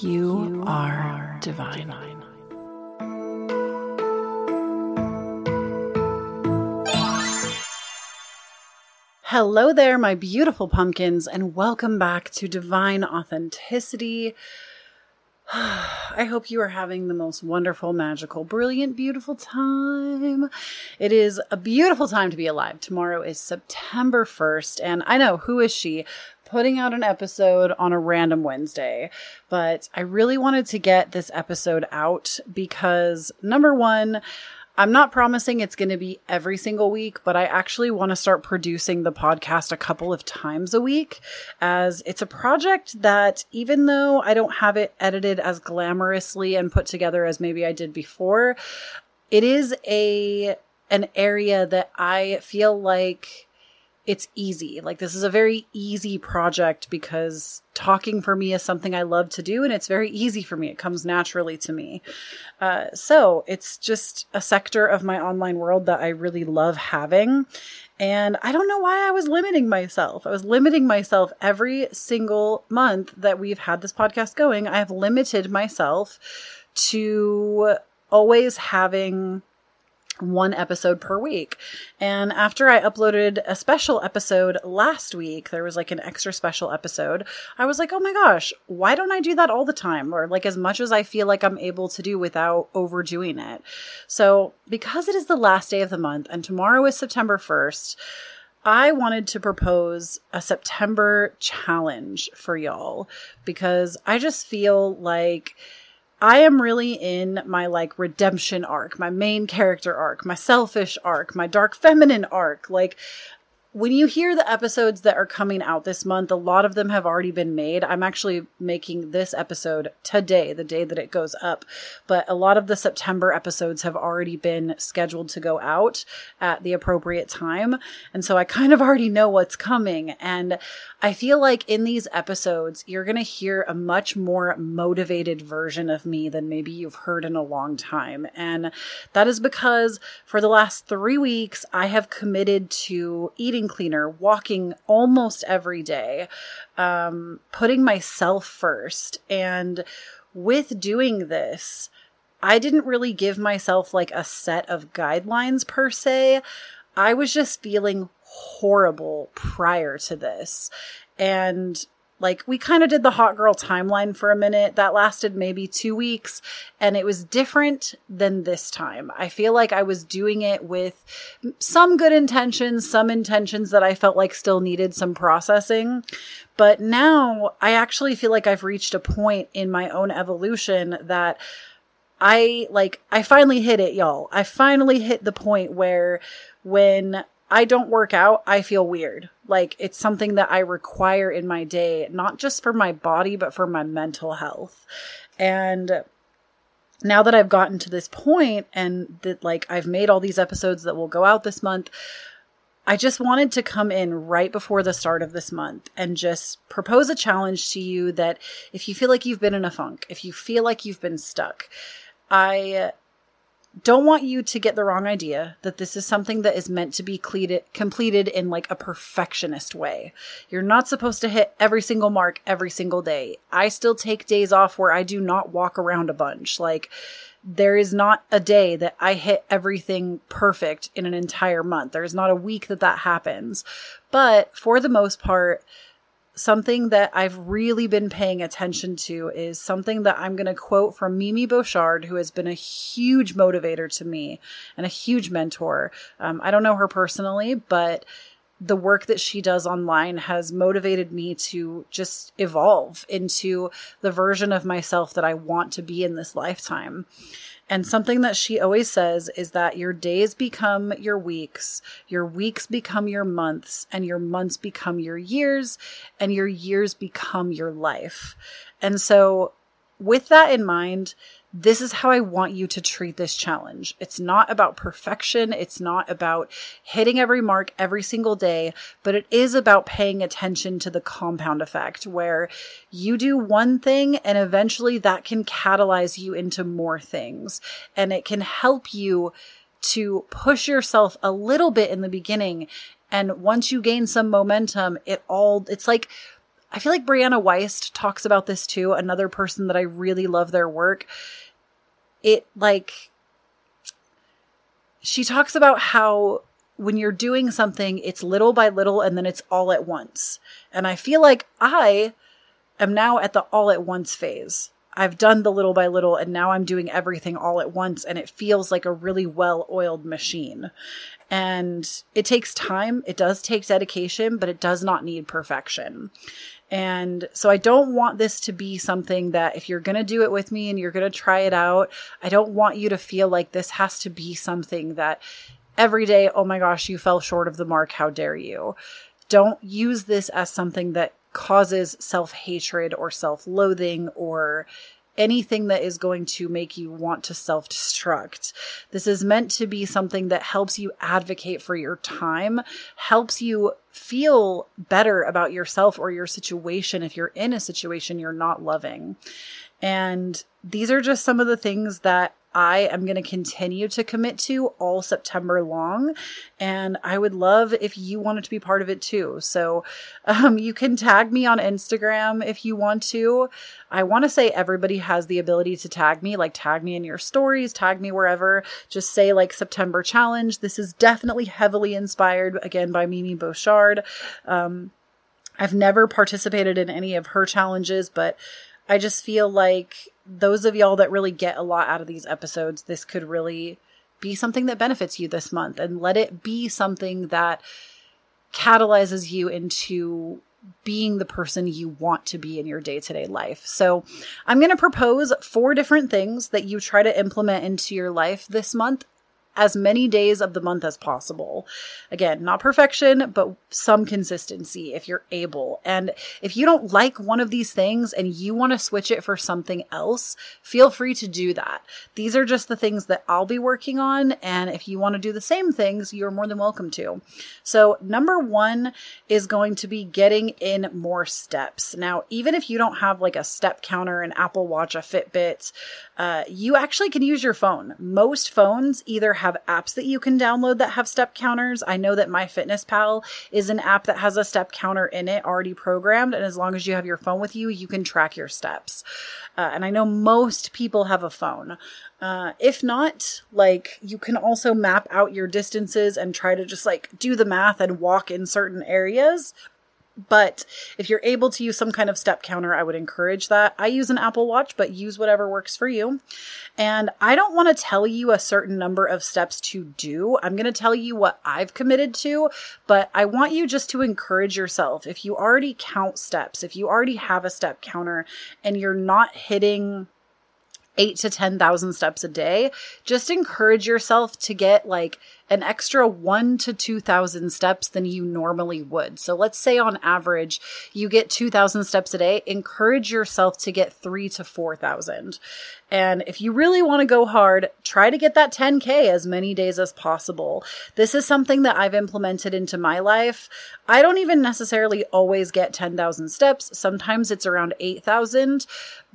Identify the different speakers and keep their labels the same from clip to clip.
Speaker 1: You, are, divine. Hello there, my beautiful pumpkins, and welcome back to Divine Authenticity. I hope you are having the most wonderful, magical, brilliant, beautiful time. It is a beautiful time to be alive. Tomorrow is September 1st, and I know who is she putting out an episode on a random Wednesday, but I really wanted to get this episode out because number one, I'm not promising it's going to be every single week, but I actually want to start producing the podcast a couple of times a week as it's a project that even though I don't have it edited as glamorously and put together as maybe I did before, it is a an area that I feel like it's easy. Like this is a very easy project because talking for me is something I love to do and it's very easy for me. It comes naturally to me. Uh, so it's just a sector of my online world that I really love having. And I don't know why I was limiting myself. I was limiting myself every single month that we've had this podcast going. I have limited myself to always having one episode per week. And after I uploaded a special episode last week, there was like an extra special episode. I was like, oh my gosh, why don't I do that all the time? Or like as much as I feel like I'm able to do without overdoing it. So, because it is the last day of the month and tomorrow is September 1st, I wanted to propose a September challenge for y'all because I just feel like I am really in my like redemption arc, my main character arc, my selfish arc, my dark feminine arc. Like when you hear the episodes that are coming out this month, a lot of them have already been made. I'm actually making this episode today, the day that it goes up. But a lot of the September episodes have already been scheduled to go out at the appropriate time. And so I kind of already know what's coming. And I feel like in these episodes, you're going to hear a much more motivated version of me than maybe you've heard in a long time. And that is because for the last three weeks, I have committed to eating cleaner, walking almost every day, um, putting myself first. And with doing this, I didn't really give myself like a set of guidelines per se. I was just feeling horrible prior to this. And like we kind of did the hot girl timeline for a minute. That lasted maybe two weeks and it was different than this time. I feel like I was doing it with some good intentions, some intentions that I felt like still needed some processing. But now I actually feel like I've reached a point in my own evolution that I like, I finally hit it, y'all. I finally hit the point where when I don't work out, I feel weird. Like it's something that I require in my day, not just for my body, but for my mental health. And now that I've gotten to this point and that like I've made all these episodes that will go out this month, I just wanted to come in right before the start of this month and just propose a challenge to you that if you feel like you've been in a funk, if you feel like you've been stuck, I don't want you to get the wrong idea that this is something that is meant to be completed in like a perfectionist way. You're not supposed to hit every single mark every single day. I still take days off where I do not walk around a bunch. Like, there is not a day that I hit everything perfect in an entire month. There is not a week that that happens. But for the most part, something that I've really been paying attention to is something that I'm going to quote from Mimi Bouchard, who has been a huge motivator to me and a huge mentor. Um, I don't know her personally, but the work that she does online has motivated me to just evolve into the version of myself that I want to be in this lifetime. And something that she always says is that your days become your weeks, your weeks become your months, and your months become your years, and your years become your life. And so, with that in mind, this is how I want you to treat this challenge. It's not about perfection. It's not about hitting every mark every single day, but it is about paying attention to the compound effect where you do one thing and eventually that can catalyze you into more things and it can help you to push yourself a little bit in the beginning. And once you gain some momentum, it all, it's like, I feel like Brianna Wiest talks about this too, another person that I really love their work. It like, she talks about how when you're doing something, it's little by little and then it's all at once. And I feel like I am now at the all at once phase. I've done the little by little and now I'm doing everything all at once and it feels like a really well oiled machine. And it takes time. It does take dedication, but it does not need perfection. And so I don't want this to be something that if you're going to do it with me and you're going to try it out, I don't want you to feel like this has to be something that every day, oh my gosh, you fell short of the mark. How dare you? Don't use this as something that causes self hatred or self loathing or anything that is going to make you want to self destruct. This is meant to be something that helps you advocate for your time, helps you feel better about yourself or your situation if you're in a situation you're not loving. And these are just some of the things that I am going to continue to commit to all September long. And I would love if you wanted to be part of it too. So um, you can tag me on Instagram if you want to. I want to say everybody has the ability to tag me, like tag me in your stories, tag me wherever. Just say like September challenge. This is definitely heavily inspired again by Mimi Bouchard. Um, I've never participated in any of her challenges, but I just feel like those of y'all that really get a lot out of these episodes, this could really be something that benefits you this month and let it be something that catalyzes you into being the person you want to be in your day to day life. So, I'm going to propose four different things that you try to implement into your life this month as many days of the month as possible. Again, not perfection, but some consistency if you're able. And if you don't like one of these things and you want to switch it for something else, feel free to do that. These are just the things that I'll be working on. And if you want to do the same things, you're more than welcome to. So, number one is going to be getting in more steps. Now, even if you don't have like a step counter, an Apple Watch, a Fitbit, uh, you actually can use your phone. Most phones either have apps that you can download that have step counters. I know that MyFitnessPal is an app that has a step counter in it already programmed. And as long as you have your phone with you, you can track your steps. Uh, and I know most people have a phone. Uh, if not, like you can also map out your distances and try to just like do the math and walk in certain areas but if you're able to use some kind of step counter, I would encourage that. I use an Apple Watch, but use whatever works for you. And I don't want to tell you a certain number of steps to do. I'm going to tell you what I've committed to, but I want you just to encourage yourself. If you already count steps, if you already have a step counter and you're not hitting eight to 10,000 steps a day, just encourage yourself to get like an extra one to 2,000 steps than you normally would. So let's say on average, you get 2,000 steps a day. Encourage yourself to get three to 4,000. And if you really want to go hard, try to get that 10K as many days as possible. This is something that I've implemented into my life. I don't even necessarily always get 10,000 steps. Sometimes it's around 8,000,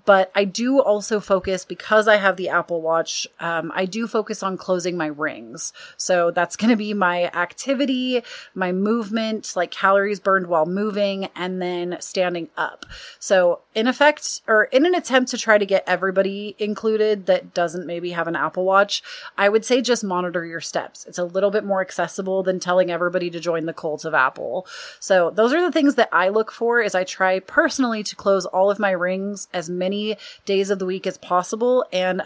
Speaker 1: but I do also focus because I have the Apple Watch. Um, I do focus on closing my rings. So that's going to be my activity, my movement, like calories burned while moving, and then standing up. So in effect, or in an attempt to try to get everybody included that doesn't maybe have an Apple Watch, I would say just monitor your steps. It's a little bit more accessible than telling everybody to join the cult of Apple. So those are the things that I look for. Is I try personally to close all of my rings as many days of the week as possible. And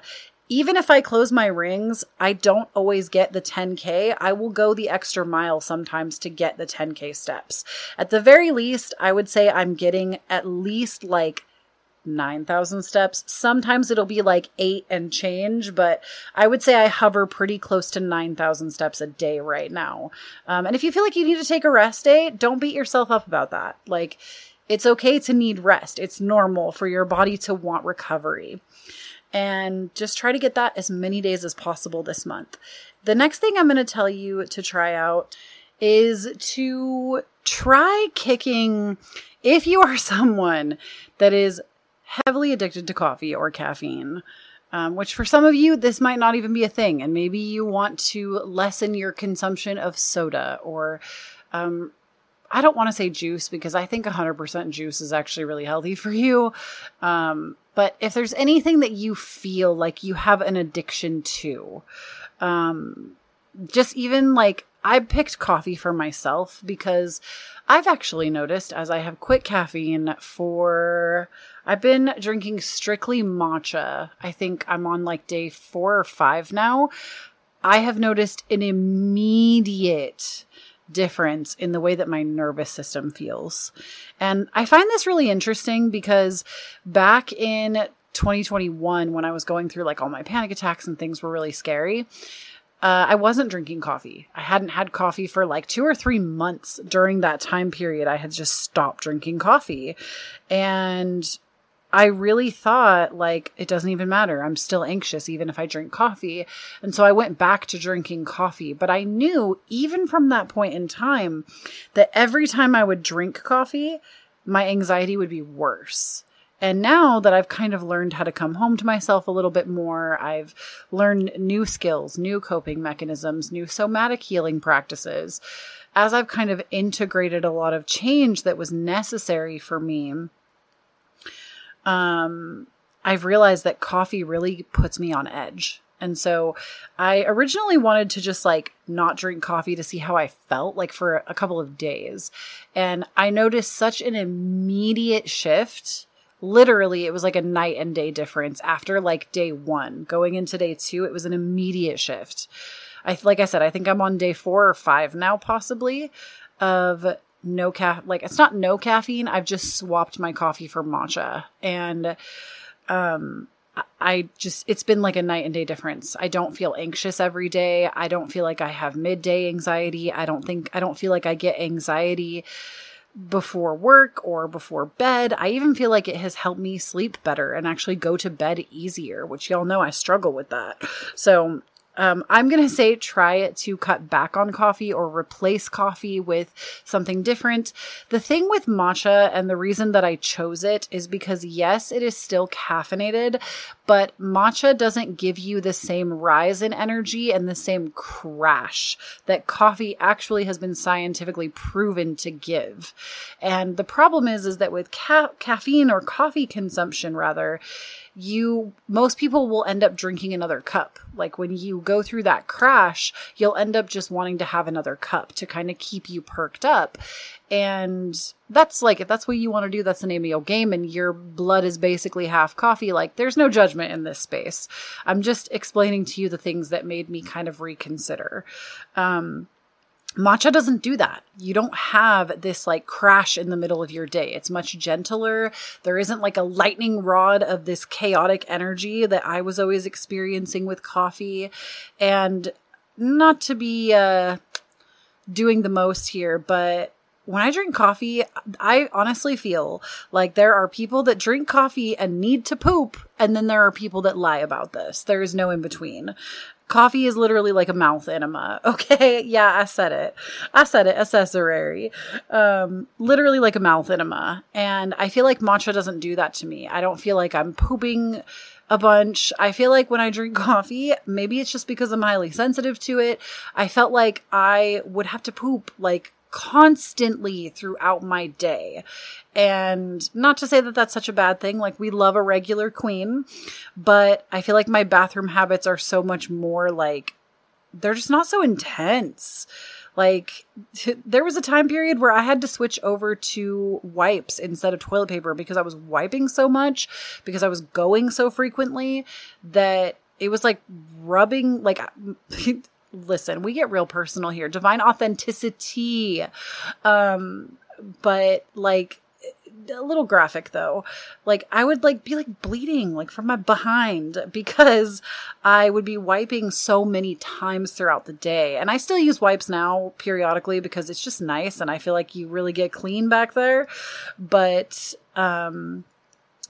Speaker 1: even if I close my rings, I don't always get the 10K. I will go the extra mile sometimes to get the 10K steps. At the very least, I would say I'm getting at least like 9,000 steps. Sometimes it'll be like eight and change, but I would say I hover pretty close to 9,000 steps a day right now. Um, and if you feel like you need to take a rest day, don't beat yourself up about that. Like, it's okay to need rest. It's normal for your body to want recovery. And just try to get that as many days as possible this month. The next thing I'm going to tell you to try out is to try kicking if you are someone that is heavily addicted to coffee or caffeine. Um, which for some of you, this might not even be a thing. And maybe you want to lessen your consumption of soda or um, I don't want to say juice because I think 100% juice is actually really healthy for you. Um, but if there's anything that you feel like you have an addiction to, um, just even like I picked coffee for myself because I've actually noticed as I have quit caffeine for I've been drinking strictly matcha. I think I'm on like day 4 or 5 now. I have noticed an immediate difference in the way that my nervous system feels. And I find this really interesting because back in 2021 when I was going through like all my panic attacks and things were really scary, uh, I wasn't drinking coffee. I hadn't had coffee for like two or three months during that time period. I had just stopped drinking coffee. And I really thought, like, it doesn't even matter. I'm still anxious even if I drink coffee. And so I went back to drinking coffee. But I knew, even from that point in time, that every time I would drink coffee, my anxiety would be worse. And now that I've kind of learned how to come home to myself a little bit more, I've learned new skills, new coping mechanisms, new somatic healing practices. As I've kind of integrated a lot of change that was necessary for me, um, I've realized that coffee really puts me on edge. And so I originally wanted to just like not drink coffee to see how I felt like for a couple of days. And I noticed such an immediate shift literally it was like a night and day difference after like day one going into day two it was an immediate shift i like i said i think i'm on day four or five now possibly of no ca like it's not no caffeine i've just swapped my coffee for matcha and um I just, it's been like a night and day difference. I don't feel anxious every day. I don't feel like I have midday anxiety. I don't think, I don't feel like I get anxiety before work or before bed. I even feel like it has helped me sleep better and actually go to bed easier, which y'all know I struggle with that. So um, I'm going to say try it to cut back on coffee or replace coffee with something different. The thing with matcha and the reason that I chose it is because, yes, it is still caffeinated, but matcha doesn't give you the same rise in energy and the same crash that coffee actually has been scientifically proven to give. And the problem is, is that with ca- caffeine or coffee consumption, rather, you most people will end up drinking another cup. Like when you go through that crash, you'll end up just wanting to have another cup to kind of keep you perked up. And that's like if that's what you want to do, that's the name of your game and your blood is basically half coffee. Like there's no judgment in this space. I'm just explaining to you the things that made me kind of reconsider. Um Matcha doesn't do that. You don't have this like crash in the middle of your day. It's much gentler. There isn't like a lightning rod of this chaotic energy that I was always experiencing with coffee. And not to be uh, doing the most here, but when I drink coffee, I honestly feel like there are people that drink coffee and need to poop, and then there are people that lie about this. There is no in between. Coffee is literally like a mouth enema. Okay. Yeah, I said it. I said it. Accessory. Um, literally like a mouth enema. And I feel like matcha doesn't do that to me. I don't feel like I'm pooping a bunch. I feel like when I drink coffee, maybe it's just because I'm highly sensitive to it. I felt like I would have to poop like constantly throughout my day. And not to say that that's such a bad thing. Like we love a regular queen, but I feel like my bathroom habits are so much more like they're just not so intense. Like t- there was a time period where I had to switch over to wipes instead of toilet paper because I was wiping so much because I was going so frequently that it was like rubbing like listen, we get real personal here. Divine authenticity. Um, but like a little graphic though. Like I would like be like bleeding like from my behind because I would be wiping so many times throughout the day. And I still use wipes now periodically because it's just nice and I feel like you really get clean back there. But um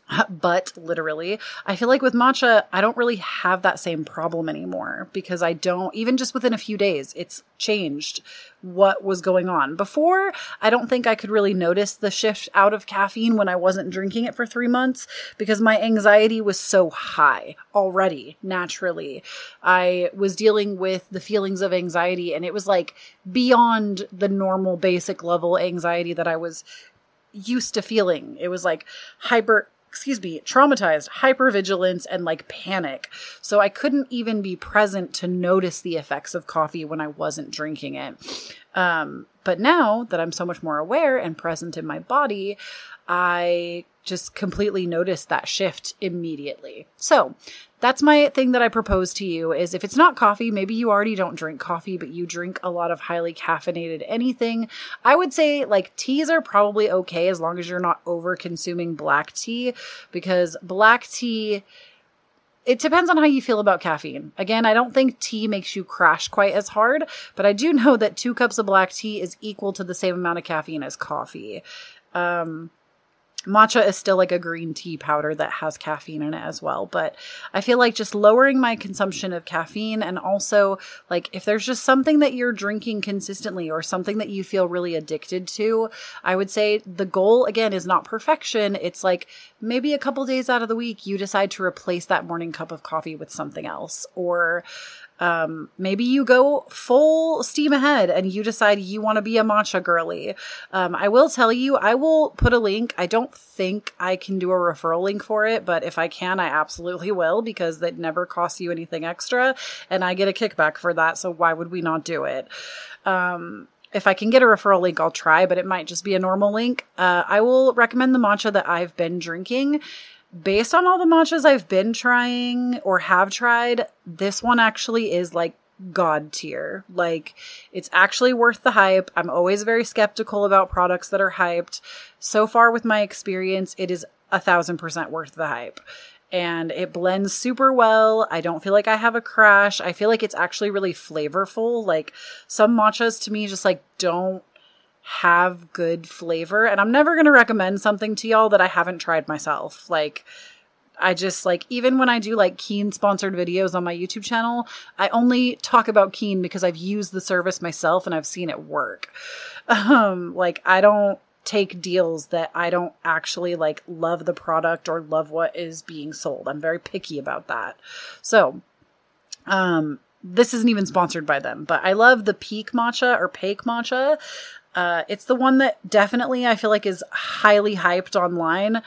Speaker 1: but literally, I feel like with matcha, I don't really have that same problem anymore because I don't, even just within a few days, it's changed what was going on. Before, I don't think I could really notice the shift out of caffeine when I wasn't drinking it for three months because my anxiety was so high already, naturally. I was dealing with the feelings of anxiety and it was like beyond the normal basic level anxiety that I was used to feeling. It was like hyper excuse me, traumatized, hypervigilance, and like panic. So I couldn't even be present to notice the effects of coffee when I wasn't drinking it. Um, but now that I'm so much more aware and present in my body, I just completely noticed that shift immediately. So that's my thing that I propose to you is if it's not coffee, maybe you already don't drink coffee, but you drink a lot of highly caffeinated anything. I would say like teas are probably okay as long as you're not over consuming black tea because black tea it depends on how you feel about caffeine. Again, I don't think tea makes you crash quite as hard, but I do know that two cups of black tea is equal to the same amount of caffeine as coffee. Um, matcha is still like a green tea powder that has caffeine in it as well but i feel like just lowering my consumption of caffeine and also like if there's just something that you're drinking consistently or something that you feel really addicted to i would say the goal again is not perfection. It's like maybe a couple days out of the week you decide to replace that morning cup of coffee with something else or um, maybe you go full steam ahead and you decide you want to be a matcha girly. Um, I will tell you, I will put a link. I don't think I can do a referral link for it, but if I can, I absolutely will because it never costs you anything extra and I get a kickback for that. So why would we not do it? Um, if I can get a referral link, I'll try, but it might just be a normal link. Uh, I will recommend the matcha that I've been drinking based on all the matchas I've been trying or have tried, this one actually is like god tier. Like it's actually worth the hype. I'm always very skeptical about products that are hyped. So far with my experience, it is a thousand percent worth the hype. And it blends super well. I don't feel like I have a crash. I feel like it's actually really flavorful. Like some matchas to me just like don't have good flavor. And I'm never going to recommend something to y'all that I haven't tried myself. Like, I just like, even when I do like Keen sponsored videos on my YouTube channel, I only talk about Keen because I've used the service myself and I've seen it work. Um, like, I don't take deals that I don't actually like love the product or love what is being sold. I'm very picky about that. So, um, this isn't even sponsored by them, but I love the Peak Matcha or Pake Matcha. Uh, it's the one that definitely I feel like is highly hyped online.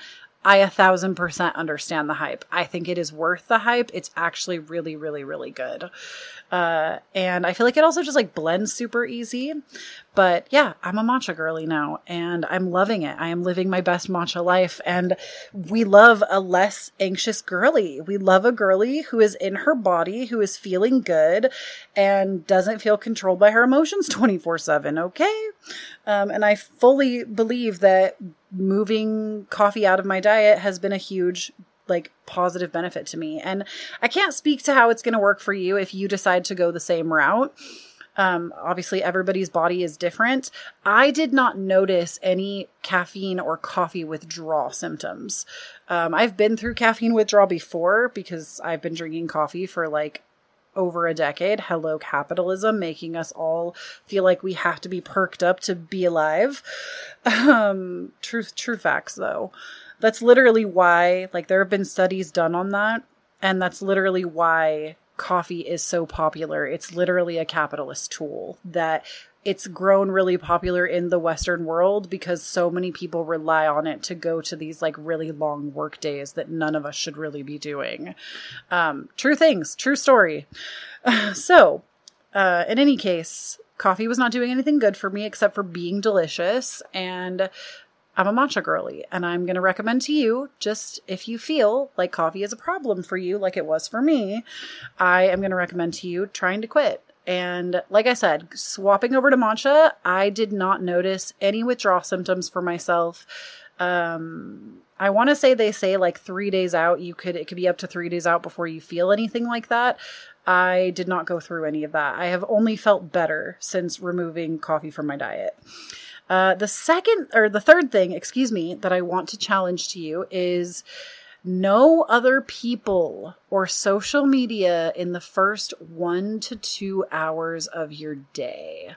Speaker 1: I a thousand percent understand the hype. I think it is worth the hype. It's actually really, really, really good. Uh, and I feel like it also just like blends super easy. But yeah, I'm a matcha girly now and I'm loving it. I am living my best matcha life. And we love a less anxious girly. We love a girly who is in her body, who is feeling good and doesn't feel controlled by her emotions 24 7. Okay. Um, and I fully believe that moving coffee out of my diet has been a huge like positive benefit to me. And I can't speak to how it's going to work for you if you decide to go the same route. Um, obviously, everybody's body is different. I did not notice any caffeine or coffee withdrawal symptoms. Um, I've been through caffeine withdrawal before because I've been drinking coffee for like over a decade. Hello, capitalism, making us all feel like we have to be perked up to be alive. Um, truth, true facts though. That's literally why, like, there have been studies done on that. And that's literally why coffee is so popular. It's literally a capitalist tool that it's grown really popular in the Western world because so many people rely on it to go to these like really long work days that none of us should really be doing. Um, true things, true story. so, uh, in any case, coffee was not doing anything good for me except for being delicious. And I'm a matcha girly, and I'm going to recommend to you just if you feel like coffee is a problem for you, like it was for me, I am going to recommend to you trying to quit. And like I said, swapping over to matcha, I did not notice any withdrawal symptoms for myself. Um, I want to say they say like three days out, you could, it could be up to three days out before you feel anything like that. I did not go through any of that. I have only felt better since removing coffee from my diet. Uh, the second or the third thing, excuse me, that I want to challenge to you is no other people or social media in the first one to two hours of your day.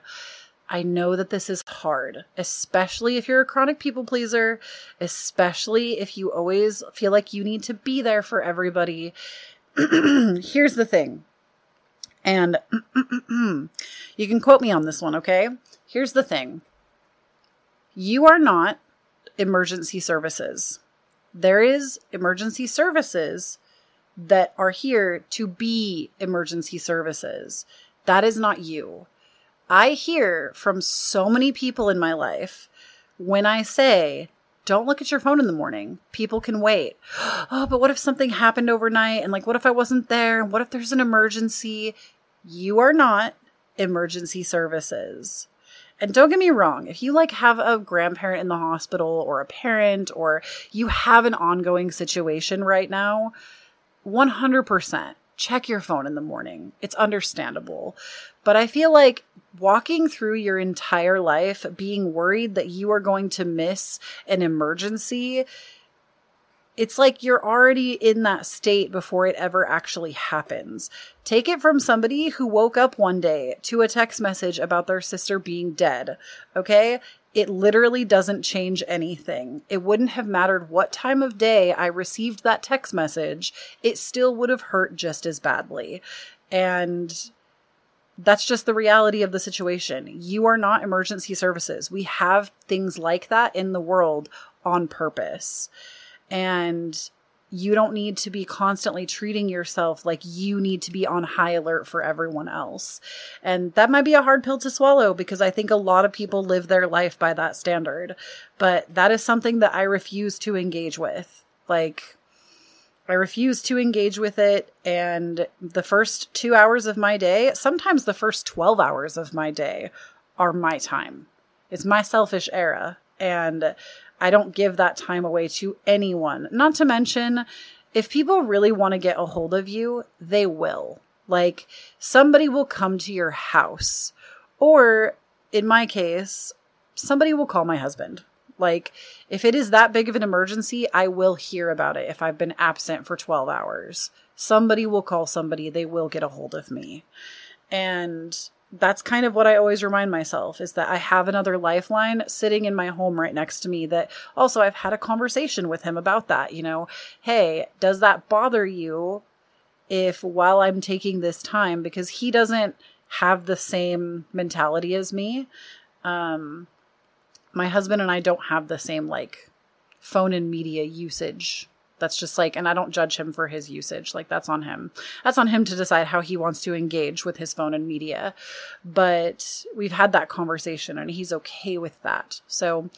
Speaker 1: I know that this is hard, especially if you're a chronic people pleaser, especially if you always feel like you need to be there for everybody. Here's the thing. And you can quote me on this one, okay? Here's the thing. You are not emergency services there is emergency services that are here to be emergency services. That is not you. I hear from so many people in my life when I say, don't look at your phone in the morning. People can wait. Oh, but what if something happened overnight? And like, what if I wasn't there? And What if there's an emergency? You are not emergency services. And don't get me wrong, if you like have a grandparent in the hospital or a parent or you have an ongoing situation right now, 100% check your phone in the morning. It's understandable. But I feel like walking through your entire life being worried that you are going to miss an emergency it's like you're already in that state before it ever actually happens. Take it from somebody who woke up one day to a text message about their sister being dead. Okay? It literally doesn't change anything. It wouldn't have mattered what time of day I received that text message. It still would have hurt just as badly. And that's just the reality of the situation. You are not emergency services. We have things like that in the world on purpose and you don't need to be constantly treating yourself like you need to be on high alert for everyone else. And that might be a hard pill to swallow because I think a lot of people live their life by that standard. But that is something that I refuse to engage with. Like, I refuse to engage with it. And the first two hours of my day, sometimes the first 12 hours of my day, are my time. It's my selfish era. And I don't give that time away to anyone. Not to mention, if people really want to get a hold of you, they will. Like, somebody will come to your house. Or, in my case, somebody will call my husband. Like, if it is that big of an emergency, I will hear about it if I've been absent for 12 hours. Somebody will call somebody, they will get a hold of me. And that's kind of what I always remind myself is that I have another lifeline sitting in my home right next to me that also I've had a conversation with him about that, you know, hey, does that bother you if while I'm taking this time because he doesn't have the same mentality as me. Um my husband and I don't have the same like phone and media usage that's just like, and I don't judge him for his usage. Like, that's on him. That's on him to decide how he wants to engage with his phone and media. But we've had that conversation and he's okay with that. So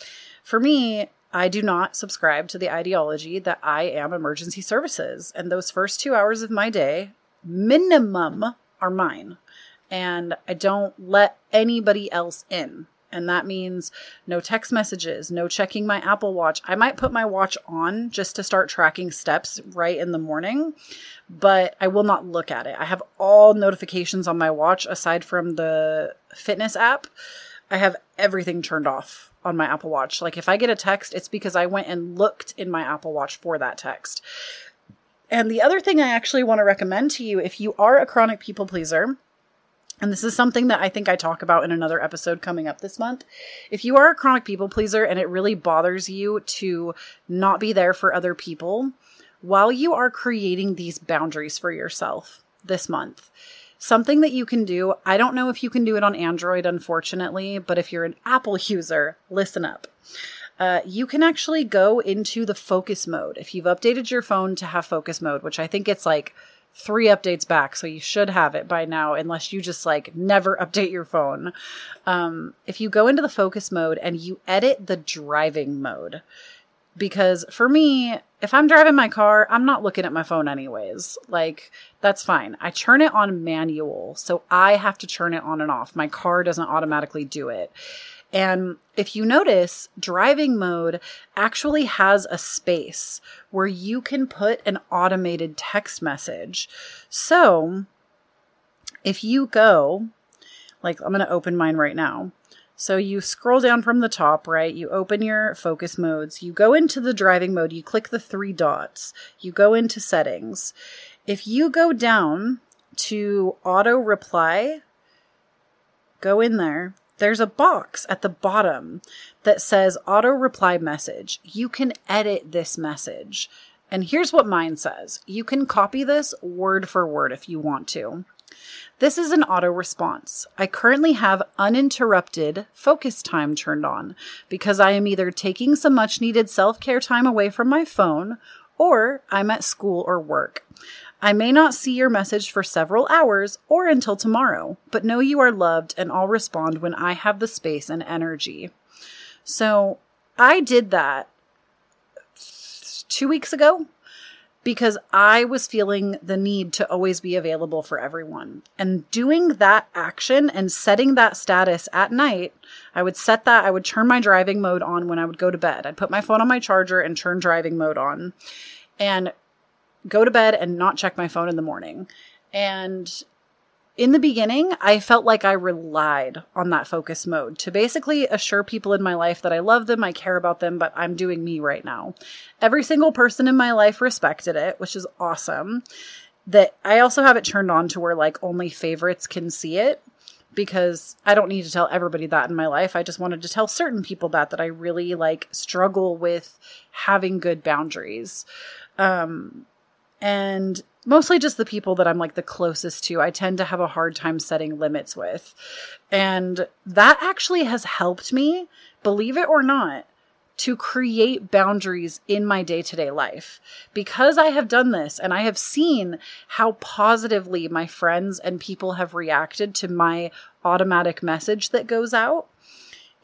Speaker 1: for me, I do not subscribe to the ideology that I am emergency services. And those first two hours of my day, minimum, are mine. And I don't let anybody else in. And that means no text messages, no checking my Apple Watch. I might put my watch on just to start tracking steps right in the morning, but I will not look at it. I have all notifications on my watch aside from the fitness app. I have everything turned off on my Apple Watch. Like if I get a text, it's because I went and looked in my Apple Watch for that text. And the other thing I actually want to recommend to you if you are a chronic people pleaser, and this is something that I think I talk about in another episode coming up this month. If you are a chronic people pleaser and it really bothers you to not be there for other people, while you are creating these boundaries for yourself this month, something that you can do, I don't know if you can do it on Android, unfortunately, but if you're an Apple user, listen up. Uh, you can actually go into the focus mode. If you've updated your phone to have focus mode, which I think it's like three updates back, so you should have it by now, unless you just like never update your phone. Um, if you go into the focus mode and you edit the driving mode, because for me, if I'm driving my car, I'm not looking at my phone anyways. Like, that's fine. I turn it on manual, so I have to turn it on and off. My car doesn't automatically do it. And if you notice, driving mode actually has a space where you can put an automated text message. So if you go, like, I'm going to open mine right now. So you scroll down from the top, right? You open your focus modes. You go into the driving mode. You click the three dots. You go into settings. If you go down to auto reply, go in there. There's a box at the bottom that says auto reply message. You can edit this message. And here's what mine says. You can copy this word for word if you want to. This is an auto response. I currently have uninterrupted focus time turned on because I am either taking some much needed self care time away from my phone or I'm at school or work. I may not see your message for several hours or until tomorrow, but know you are loved and I'll respond when I have the space and energy. So I did that two weeks ago because I was feeling the need to always be available for everyone. And doing that action and setting that status at night, I would set that, I would turn my driving mode on when I would go to bed. I'd put my phone on my charger and turn driving mode on and go to bed and not check my phone in the morning. And in the beginning, I felt like I relied on that focus mode to basically assure people in my life that I love them, I care about them, but I'm doing me right now. Every single person in my life respected it, which is awesome. That I also have it turned on to where like only favorites can see it because I don't need to tell everybody that in my life. I just wanted to tell certain people that that I really like struggle with having good boundaries. Um and mostly just the people that I'm like the closest to, I tend to have a hard time setting limits with. And that actually has helped me, believe it or not, to create boundaries in my day to day life. Because I have done this and I have seen how positively my friends and people have reacted to my automatic message that goes out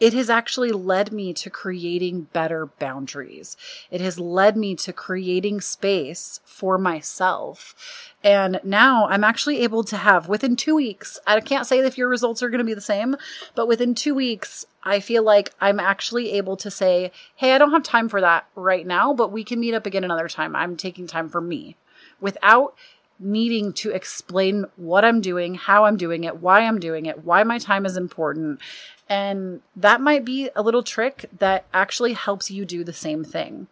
Speaker 1: it has actually led me to creating better boundaries. It has led me to creating space for myself. And now I'm actually able to have within two weeks, I can't say if your results are going to be the same, but within two weeks, I feel like I'm actually able to say, Hey, I don't have time for that right now, but we can meet up again another time. I'm taking time for me without needing to explain what I'm doing, how I'm doing it, why I'm doing it, why my time is important. And that might be a little trick that actually helps you do the same thing.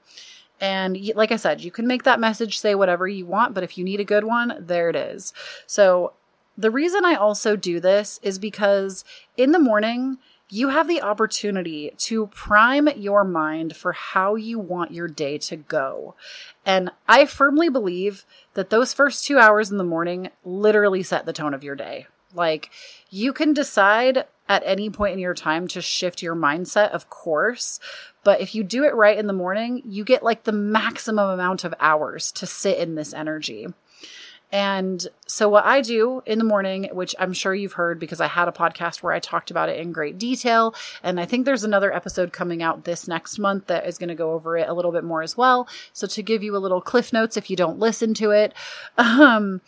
Speaker 1: And like I said, you can make that message say whatever you want, but if you need a good one, there it is. So the reason I also do this is because in the morning, you have the opportunity to prime your mind for how you want your day to go. And I firmly believe that those first two hours in the morning literally set the tone of your day. Like, you can decide at any point in your time to shift your mindset, of course. But if you do it right in the morning, you get like the maximum amount of hours to sit in this energy. And so, what I do in the morning, which I'm sure you've heard because I had a podcast where I talked about it in great detail. And I think there's another episode coming out this next month that is going to go over it a little bit more as well. So, to give you a little cliff notes if you don't listen to it, um,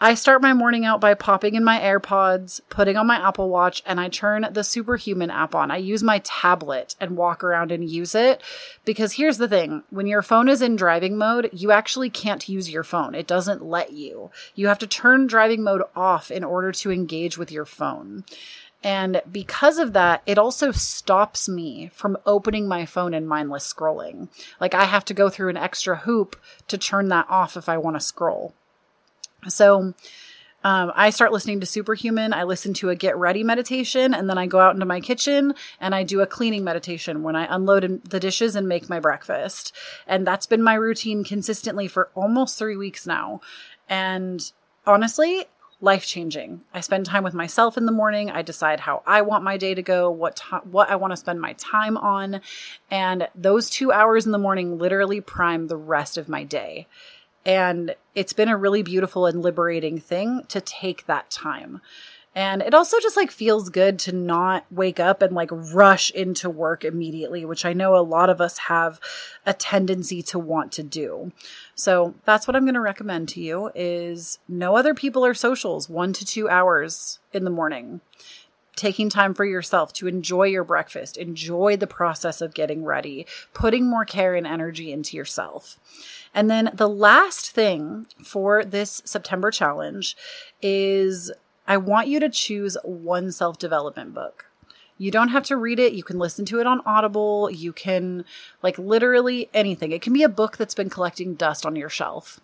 Speaker 1: I start my morning out by popping in my AirPods, putting on my Apple Watch, and I turn the Superhuman app on. I use my tablet and walk around and use it because here's the thing when your phone is in driving mode, you actually can't use your phone. It doesn't let you. You have to turn driving mode off in order to engage with your phone. And because of that, it also stops me from opening my phone and mindless scrolling. Like I have to go through an extra hoop to turn that off if I want to scroll. So um, I start listening to Superhuman. I listen to a get ready meditation, and then I go out into my kitchen and I do a cleaning meditation when I unload the dishes and make my breakfast. And that's been my routine consistently for almost three weeks now. And honestly, life changing. I spend time with myself in the morning. I decide how I want my day to go, what what I want to spend my time on, and those 2 hours in the morning literally prime the rest of my day. And it's been a really beautiful and liberating thing to take that time. And it also just like feels good to not wake up and like rush into work immediately, which I know a lot of us have a tendency to want to do. So that's what I'm going to recommend to you is no other people or socials 1 to 2 hours in the morning taking time for yourself to enjoy your breakfast, enjoy the process of getting ready, putting more care and energy into yourself. And then the last thing for this September challenge is I want you to choose one self development book. You don't have to read it. You can listen to it on Audible. You can, like, literally anything. It can be a book that's been collecting dust on your shelf.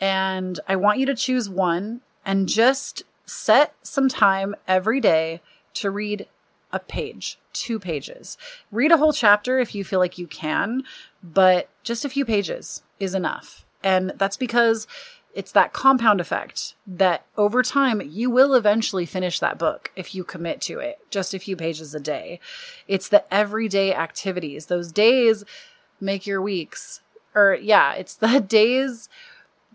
Speaker 1: And I want you to choose one and just set some time every day to read a page, two pages. Read a whole chapter if you feel like you can, but just a few pages is enough. And that's because it's that compound effect that over time you will eventually finish that book if you commit to it, just a few pages a day. It's the everyday activities. Those days make your weeks. Or yeah, it's the days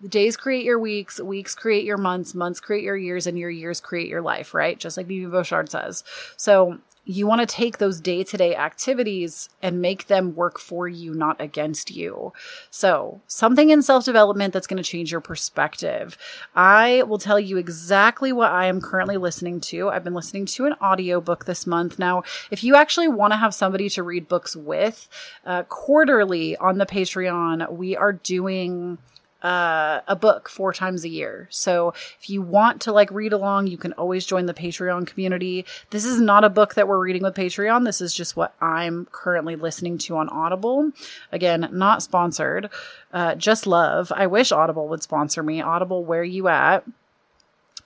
Speaker 1: days create your weeks, weeks create your months, months create your years, and your years create your life, right? Just like Bibi Bouchard says. So you want to take those day to day activities and make them work for you, not against you. So, something in self development that's going to change your perspective. I will tell you exactly what I am currently listening to. I've been listening to an audiobook this month. Now, if you actually want to have somebody to read books with, uh, quarterly on the Patreon, we are doing uh, a book four times a year. So if you want to like read along, you can always join the Patreon community. This is not a book that we're reading with Patreon. This is just what I'm currently listening to on Audible. Again, not sponsored. Uh, just love. I wish Audible would sponsor me. Audible, where you at?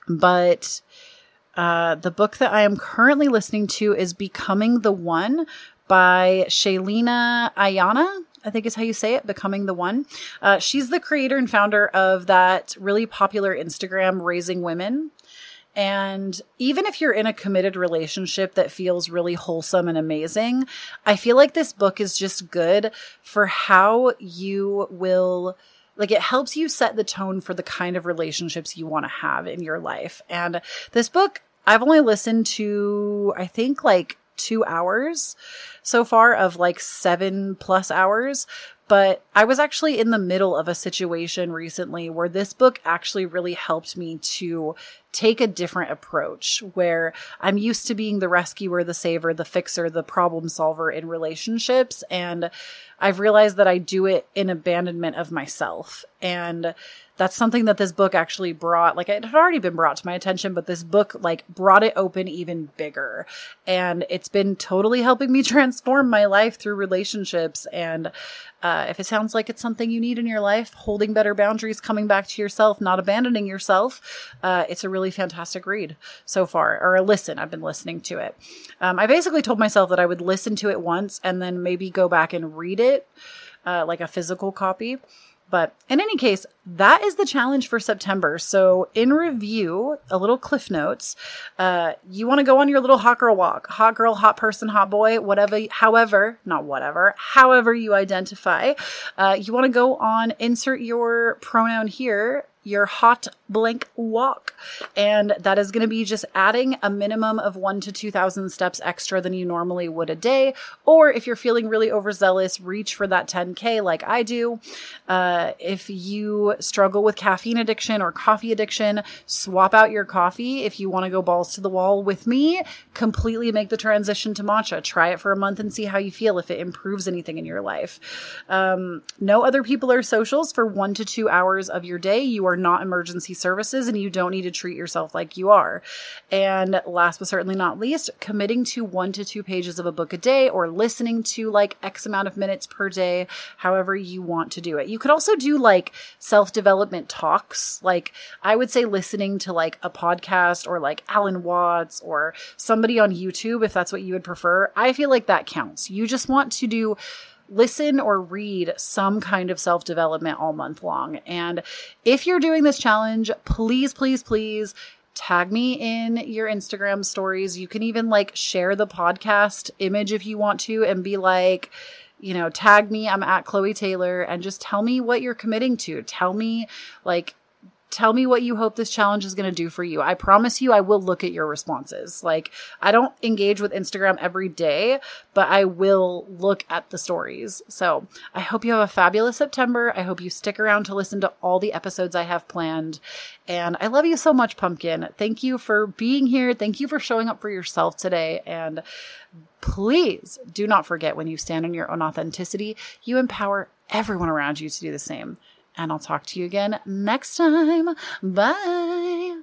Speaker 1: But uh, the book that I am currently listening to is Becoming the One by Sheleana Aiyana. I think is how you say it, Becoming the One. Uh, she's the creator and founder of that really popular Instagram, Rising Woman. And even if you're in a committed relationship that feels really wholesome and amazing, I feel like this book is just good for how you will like it helps you set the tone for the kind of relationships you want to have in your life. And this book, I've only listened to, I think like two hours so far of like seven plus hours. But I was actually in the middle of a situation recently where this book actually really helped me to take a different approach where I'm used to being the rescuer, the saver, the fixer, the problem solver in relationships. And I've realized that I do it in abandonment of myself. And that's something that this book actually brought like it had already been brought to my attention but this book like brought it open even bigger and it's been totally helping me transform my life through relationships and uh, if it sounds like it's something you need in your life holding better boundaries coming back to yourself not abandoning yourself uh, it's a really fantastic read so far or a listen i've been listening to it um, i basically told myself that i would listen to it once and then maybe go back and read it uh, like a physical copy but in any case, that is the challenge for September. So, in review, a little cliff notes. Uh, you want to go on your little hot girl walk, hot girl, hot person, hot boy, whatever, however, not whatever, however you identify. Uh, you want to go on, insert your pronoun here your hot blank walk. And that is going to be just adding a minimum of one to 2,000 steps extra than you normally would a day. Or if you're feeling really overzealous, reach for that 10K like I do. Uh, if you struggle with caffeine addiction or coffee addiction, swap out your coffee. If you want to go balls to the wall with me, completely make the transition to matcha. Try it for a month and see how you feel if it improves anything in your life. Um, no other people are socials for one to two hours of your day. You are are not emergency services and you don't need to treat yourself like you are. And last but certainly not least, committing to one to two pages of a book a day or listening to like X amount of minutes per day, however you want to do it. You could also do like self development talks. Like I would say listening to like a podcast or like Alan Watts or somebody on YouTube, if that's what you would prefer. I feel like that counts. You just want to do listen or read some kind of self development all month long. And if you're doing this challenge, please, please, please tag me in your Instagram stories. You can even like share the podcast image if you want to and be like, you know, tag me. I'm at Chloe Taylor and just tell me what you're committing to. Tell me like tell me what you hope this challenge is going to do for you. I promise you, I will look at your responses. Like, I don't engage with Instagram every day, but I will look at the stories. So I hope you have a fabulous September. I hope you stick around to listen to all the episodes I have planned. And I love you so much, Pumpkin. Thank you for being here. Thank you for showing up for yourself today. And please do not forget when you stand in your own authenticity, you empower everyone around you to do the same and I'll talk to you again next time. Bye.